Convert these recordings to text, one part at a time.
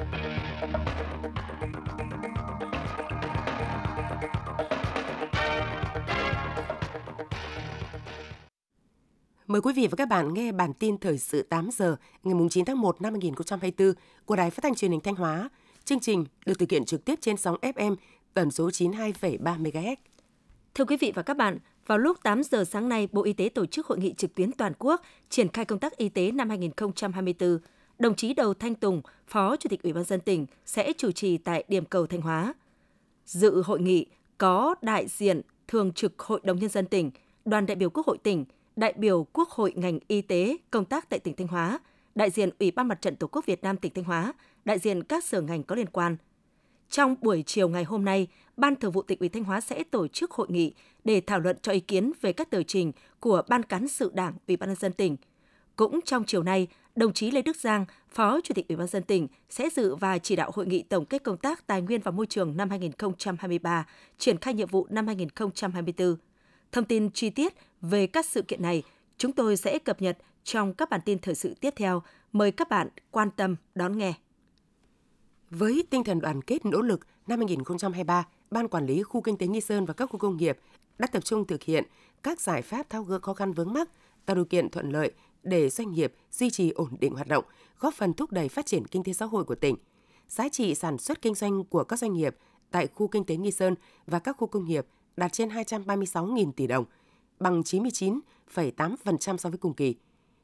Mời quý vị và các bạn nghe bản tin thời sự 8 giờ ngày 9 tháng 1 năm 2024 của Đài Phát thanh Truyền hình Thanh Hóa. Chương trình được thực hiện trực tiếp trên sóng FM tần số 92,3 MHz. Thưa quý vị và các bạn, vào lúc 8 giờ sáng nay, Bộ Y tế tổ chức hội nghị trực tuyến toàn quốc triển khai công tác y tế năm 2024. Đồng chí Đầu Thanh Tùng, Phó Chủ tịch Ủy ban dân tỉnh sẽ chủ trì tại điểm cầu Thanh Hóa. Dự hội nghị có đại diện Thường trực Hội đồng Nhân dân tỉnh, đoàn đại biểu Quốc hội tỉnh, đại biểu Quốc hội ngành y tế công tác tại tỉnh Thanh Hóa, đại diện Ủy ban Mặt trận Tổ quốc Việt Nam tỉnh Thanh Hóa, đại diện các sở ngành có liên quan. Trong buổi chiều ngày hôm nay, Ban Thường vụ tỉnh ủy Thanh Hóa sẽ tổ chức hội nghị để thảo luận cho ý kiến về các tờ trình của Ban cán sự Đảng Ủy ban nhân dân tỉnh. Cũng trong chiều nay, đồng chí Lê Đức Giang, Phó Chủ tịch Ủy ban dân tỉnh sẽ dự và chỉ đạo hội nghị tổng kết công tác tài nguyên và môi trường năm 2023, triển khai nhiệm vụ năm 2024. Thông tin chi tiết về các sự kiện này chúng tôi sẽ cập nhật trong các bản tin thời sự tiếp theo. Mời các bạn quan tâm đón nghe. Với tinh thần đoàn kết nỗ lực, năm 2023, Ban Quản lý Khu Kinh tế Nghi Sơn và các khu công nghiệp đã tập trung thực hiện các giải pháp tháo gỡ khó khăn vướng mắc, tạo điều kiện thuận lợi để doanh nghiệp duy trì ổn định hoạt động, góp phần thúc đẩy phát triển kinh tế xã hội của tỉnh. Giá trị sản xuất kinh doanh của các doanh nghiệp tại khu kinh tế Nghi Sơn và các khu công nghiệp đạt trên 236.000 tỷ đồng, bằng 99,8% so với cùng kỳ.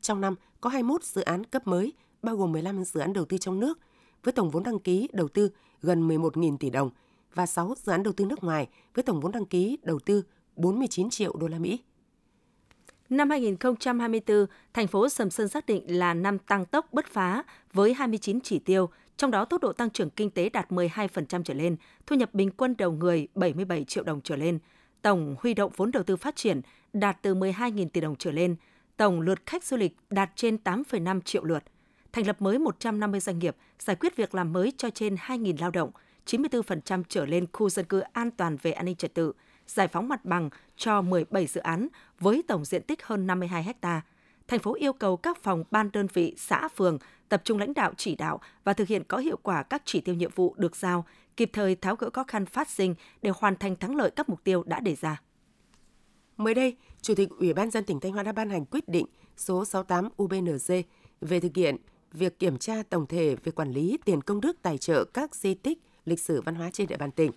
Trong năm, có 21 dự án cấp mới, bao gồm 15 dự án đầu tư trong nước, với tổng vốn đăng ký đầu tư gần 11.000 tỷ đồng và 6 dự án đầu tư nước ngoài với tổng vốn đăng ký đầu tư 49 triệu đô la Mỹ. Năm 2024, thành phố Sầm Sơn xác định là năm tăng tốc bứt phá với 29 chỉ tiêu, trong đó tốc độ tăng trưởng kinh tế đạt 12% trở lên, thu nhập bình quân đầu người 77 triệu đồng trở lên, tổng huy động vốn đầu tư phát triển đạt từ 12.000 tỷ đồng trở lên, tổng lượt khách du lịch đạt trên 8,5 triệu lượt, thành lập mới 150 doanh nghiệp, giải quyết việc làm mới cho trên 2.000 lao động, 94% trở lên khu dân cư an toàn về an ninh trật tự, giải phóng mặt bằng cho 17 dự án với tổng diện tích hơn 52 ha. Thành phố yêu cầu các phòng ban đơn vị xã phường tập trung lãnh đạo chỉ đạo và thực hiện có hiệu quả các chỉ tiêu nhiệm vụ được giao, kịp thời tháo gỡ khó khăn phát sinh để hoàn thành thắng lợi các mục tiêu đã đề ra. Mới đây, Chủ tịch Ủy ban dân tỉnh Thanh Hóa đã ban hành quyết định số 68 UBNZ về thực hiện việc kiểm tra tổng thể về quản lý tiền công đức tài trợ các di tích lịch sử văn hóa trên địa bàn tỉnh.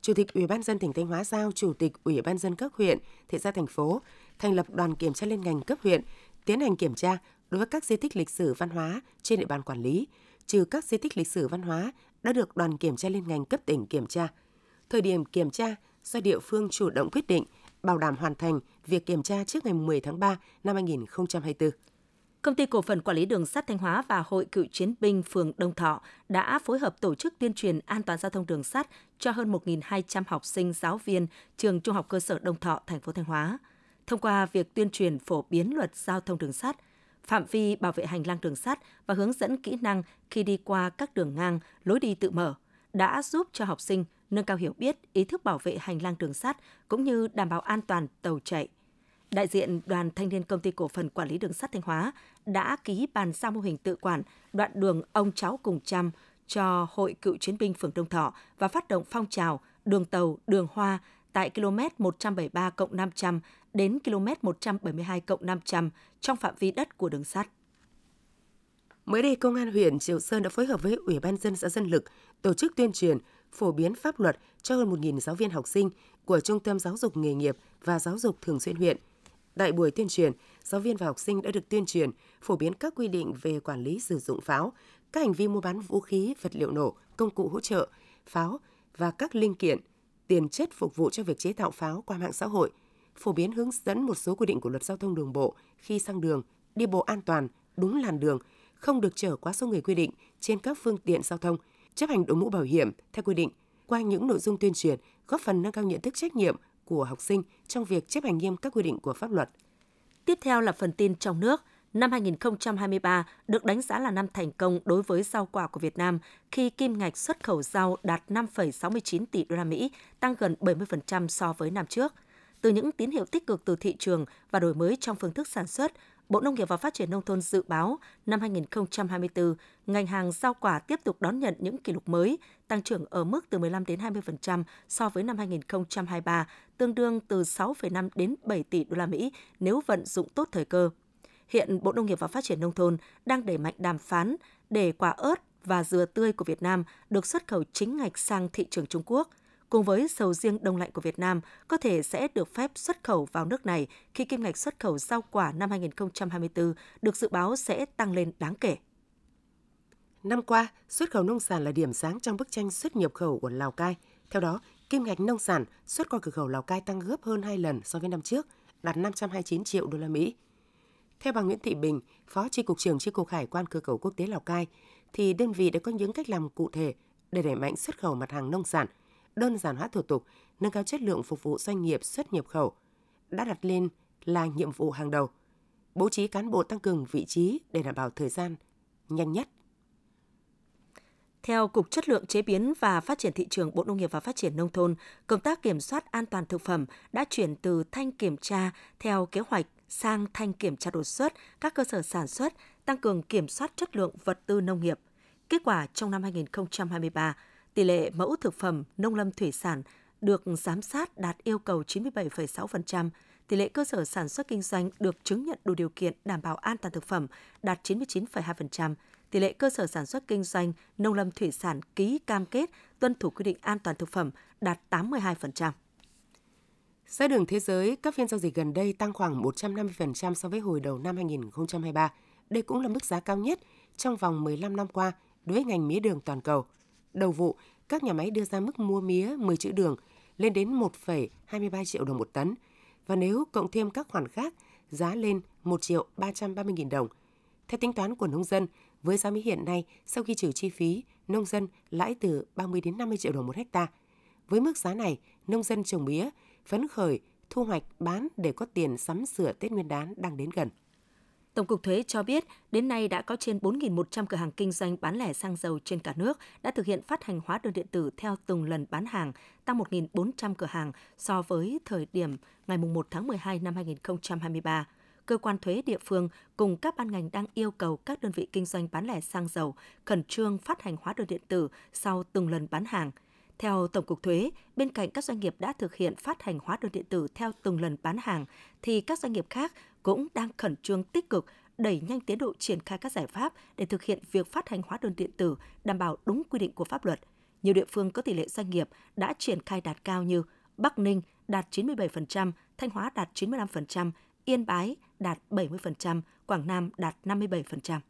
Chủ tịch Ủy ban dân tỉnh Thanh Hóa giao Chủ tịch Ủy ban dân các huyện, thị xã thành phố thành lập đoàn kiểm tra liên ngành cấp huyện tiến hành kiểm tra đối với các di tích lịch sử văn hóa trên địa bàn quản lý, trừ các di tích lịch sử văn hóa đã được đoàn kiểm tra liên ngành cấp tỉnh kiểm tra. Thời điểm kiểm tra do địa phương chủ động quyết định bảo đảm hoàn thành việc kiểm tra trước ngày 10 tháng 3 năm 2024. Công ty cổ phần quản lý đường sắt Thanh Hóa và Hội cựu chiến binh phường Đông Thọ đã phối hợp tổ chức tuyên truyền an toàn giao thông đường sắt cho hơn 1.200 học sinh giáo viên trường Trung học cơ sở Đông Thọ, thành phố Thanh Hóa. Thông qua việc tuyên truyền phổ biến luật giao thông đường sắt, phạm vi bảo vệ hành lang đường sắt và hướng dẫn kỹ năng khi đi qua các đường ngang, lối đi tự mở đã giúp cho học sinh nâng cao hiểu biết, ý thức bảo vệ hành lang đường sắt cũng như đảm bảo an toàn tàu chạy. Đại diện Đoàn Thanh niên Công ty Cổ phần Quản lý Đường sắt Thanh Hóa đã ký bàn giao mô hình tự quản đoạn đường ông cháu cùng chăm cho Hội Cựu Chiến binh phường Đông Thọ và phát động phong trào đường tàu, đường hoa tại km 173 500 đến km 172 500 trong phạm vi đất của đường sắt. Mới đây, Công an huyện Triệu Sơn đã phối hợp với Ủy ban dân xã Dân Lực tổ chức tuyên truyền, phổ biến pháp luật cho hơn 1.000 giáo viên học sinh của Trung tâm Giáo dục Nghề nghiệp và Giáo dục Thường xuyên huyện. Tại buổi tuyên truyền, giáo viên và học sinh đã được tuyên truyền, phổ biến các quy định về quản lý sử dụng pháo, các hành vi mua bán vũ khí, vật liệu nổ, công cụ hỗ trợ, pháo và các linh kiện, tiền chất phục vụ cho việc chế tạo pháo qua mạng xã hội, phổ biến hướng dẫn một số quy định của luật giao thông đường bộ khi sang đường, đi bộ an toàn, đúng làn đường, không được chở quá số người quy định trên các phương tiện giao thông, chấp hành đội mũ bảo hiểm theo quy định. Qua những nội dung tuyên truyền, góp phần nâng cao nhận thức trách nhiệm của học sinh trong việc chấp hành nghiêm các quy định của pháp luật. Tiếp theo là phần tin trong nước. Năm 2023 được đánh giá là năm thành công đối với rau quả của Việt Nam khi kim ngạch xuất khẩu rau đạt 5,69 tỷ đô la Mỹ, tăng gần 70% so với năm trước. Từ những tín hiệu tích cực từ thị trường và đổi mới trong phương thức sản xuất, Bộ Nông nghiệp và Phát triển Nông thôn dự báo năm 2024, ngành hàng rau quả tiếp tục đón nhận những kỷ lục mới, tăng trưởng ở mức từ 15 đến 20% so với năm 2023, tương đương từ 6,5 đến 7 tỷ đô la Mỹ nếu vận dụng tốt thời cơ. Hiện Bộ Nông nghiệp và Phát triển Nông thôn đang đẩy mạnh đàm phán để quả ớt và dừa tươi của Việt Nam được xuất khẩu chính ngạch sang thị trường Trung Quốc – cùng với sầu riêng đông lạnh của Việt Nam có thể sẽ được phép xuất khẩu vào nước này khi kim ngạch xuất khẩu rau quả năm 2024 được dự báo sẽ tăng lên đáng kể. Năm qua, xuất khẩu nông sản là điểm sáng trong bức tranh xuất nhập khẩu của Lào Cai. Theo đó, kim ngạch nông sản xuất qua cửa khẩu Lào Cai tăng gấp hơn 2 lần so với năm trước, đạt 529 triệu đô la Mỹ. Theo bà Nguyễn Thị Bình, Phó Tri cục trưởng Tri cục Hải quan cửa khẩu quốc tế Lào Cai, thì đơn vị đã có những cách làm cụ thể để đẩy mạnh xuất khẩu mặt hàng nông sản – đơn giản hóa thủ tục, nâng cao chất lượng phục vụ doanh nghiệp xuất nhập khẩu đã đặt lên là nhiệm vụ hàng đầu. Bố trí cán bộ tăng cường vị trí để đảm bảo thời gian nhanh nhất. Theo Cục Chất lượng Chế biến và Phát triển Thị trường Bộ Nông nghiệp và Phát triển Nông thôn, công tác kiểm soát an toàn thực phẩm đã chuyển từ thanh kiểm tra theo kế hoạch sang thanh kiểm tra đột xuất các cơ sở sản xuất, tăng cường kiểm soát chất lượng vật tư nông nghiệp. Kết quả trong năm 2023, Tỷ lệ mẫu thực phẩm nông lâm thủy sản được giám sát đạt yêu cầu 97,6%, tỷ lệ cơ sở sản xuất kinh doanh được chứng nhận đủ điều kiện đảm bảo an toàn thực phẩm đạt 99,2%, tỷ lệ cơ sở sản xuất kinh doanh nông lâm thủy sản ký cam kết tuân thủ quy định an toàn thực phẩm đạt 82%. Giá đường thế giới, các phiên giao dịch gần đây tăng khoảng 150% so với hồi đầu năm 2023. Đây cũng là mức giá cao nhất trong vòng 15 năm qua đối với ngành mía đường toàn cầu đầu vụ, các nhà máy đưa ra mức mua mía 10 chữ đường lên đến 1,23 triệu đồng một tấn. Và nếu cộng thêm các khoản khác, giá lên 1 triệu 330 nghìn đồng. Theo tính toán của nông dân, với giá mía hiện nay, sau khi trừ chi phí, nông dân lãi từ 30 đến 50 triệu đồng một hecta. Với mức giá này, nông dân trồng mía phấn khởi thu hoạch bán để có tiền sắm sửa Tết Nguyên đán đang đến gần. Tổng cục Thuế cho biết, đến nay đã có trên 4.100 cửa hàng kinh doanh bán lẻ xăng dầu trên cả nước đã thực hiện phát hành hóa đơn điện tử theo từng lần bán hàng, tăng 1.400 cửa hàng so với thời điểm ngày 1 tháng 12 năm 2023 cơ quan thuế địa phương cùng các ban ngành đang yêu cầu các đơn vị kinh doanh bán lẻ xăng dầu khẩn trương phát hành hóa đơn điện tử sau từng lần bán hàng – theo Tổng cục Thuế, bên cạnh các doanh nghiệp đã thực hiện phát hành hóa đơn điện tử theo từng lần bán hàng, thì các doanh nghiệp khác cũng đang khẩn trương tích cực đẩy nhanh tiến độ triển khai các giải pháp để thực hiện việc phát hành hóa đơn điện tử đảm bảo đúng quy định của pháp luật. Nhiều địa phương có tỷ lệ doanh nghiệp đã triển khai đạt cao như Bắc Ninh đạt 97%, Thanh Hóa đạt 95%, Yên Bái đạt 70%, Quảng Nam đạt 57%.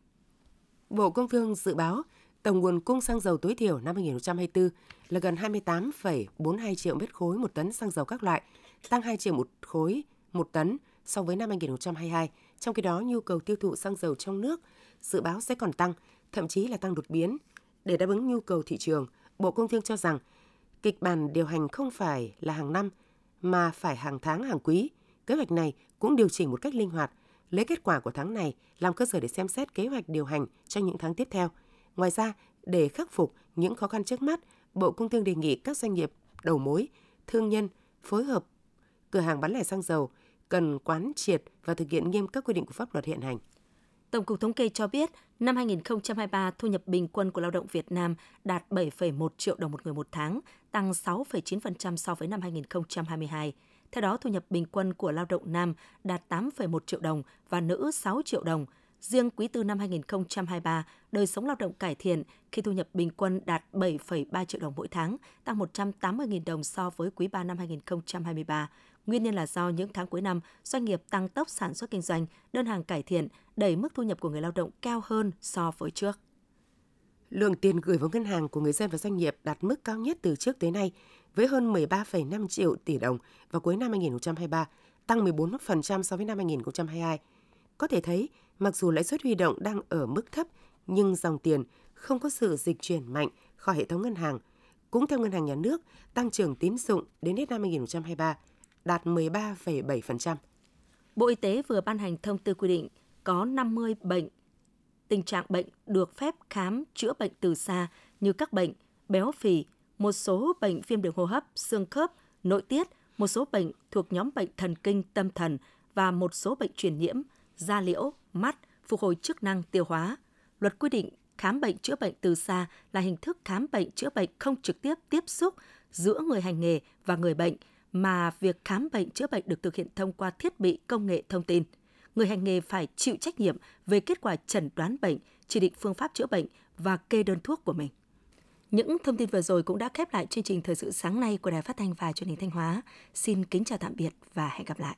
Bộ Công Thương dự báo Tổng nguồn cung xăng dầu tối thiểu năm 2024 là gần 28,42 triệu mét khối một tấn xăng dầu các loại, tăng 2 triệu một khối một tấn so với năm 2022. Trong khi đó, nhu cầu tiêu thụ xăng dầu trong nước dự báo sẽ còn tăng, thậm chí là tăng đột biến. Để đáp ứng nhu cầu thị trường, Bộ Công Thương cho rằng kịch bản điều hành không phải là hàng năm mà phải hàng tháng hàng quý. Kế hoạch này cũng điều chỉnh một cách linh hoạt, lấy kết quả của tháng này làm cơ sở để xem xét kế hoạch điều hành cho những tháng tiếp theo – Ngoài ra, để khắc phục những khó khăn trước mắt, Bộ Công Thương đề nghị các doanh nghiệp đầu mối, thương nhân phối hợp cửa hàng bán lẻ xăng dầu cần quán triệt và thực hiện nghiêm các quy định của pháp luật hiện hành. Tổng cục Thống kê cho biết, năm 2023, thu nhập bình quân của lao động Việt Nam đạt 7,1 triệu đồng một người một tháng, tăng 6,9% so với năm 2022. Theo đó, thu nhập bình quân của lao động nam đạt 8,1 triệu đồng và nữ 6 triệu đồng, Riêng quý tư năm 2023, đời sống lao động cải thiện khi thu nhập bình quân đạt 7,3 triệu đồng mỗi tháng, tăng 180.000 đồng so với quý 3 năm 2023. Nguyên nhân là do những tháng cuối năm, doanh nghiệp tăng tốc sản xuất kinh doanh, đơn hàng cải thiện, đẩy mức thu nhập của người lao động cao hơn so với trước. Lượng tiền gửi vào ngân hàng của người dân và doanh nghiệp đạt mức cao nhất từ trước tới nay, với hơn 13,5 triệu tỷ đồng vào cuối năm 2023, tăng 14% so với năm 2022. Có thể thấy, mặc dù lãi suất huy động đang ở mức thấp, nhưng dòng tiền không có sự dịch chuyển mạnh khỏi hệ thống ngân hàng. Cũng theo Ngân hàng Nhà nước, tăng trưởng tín dụng đến hết năm 2023 đạt 13,7%. Bộ Y tế vừa ban hành thông tư quy định có 50 bệnh tình trạng bệnh được phép khám chữa bệnh từ xa như các bệnh béo phì, một số bệnh viêm đường hô hấp, xương khớp, nội tiết, một số bệnh thuộc nhóm bệnh thần kinh tâm thần và một số bệnh truyền nhiễm da liễu, mắt, phục hồi chức năng tiêu hóa. Luật quy định khám bệnh chữa bệnh từ xa là hình thức khám bệnh chữa bệnh không trực tiếp tiếp xúc giữa người hành nghề và người bệnh, mà việc khám bệnh chữa bệnh được thực hiện thông qua thiết bị công nghệ thông tin. Người hành nghề phải chịu trách nhiệm về kết quả chẩn đoán bệnh, chỉ định phương pháp chữa bệnh và kê đơn thuốc của mình. Những thông tin vừa rồi cũng đã khép lại chương trình thời sự sáng nay của Đài Phát thanh và Truyền hình Thanh Hóa. Xin kính chào tạm biệt và hẹn gặp lại.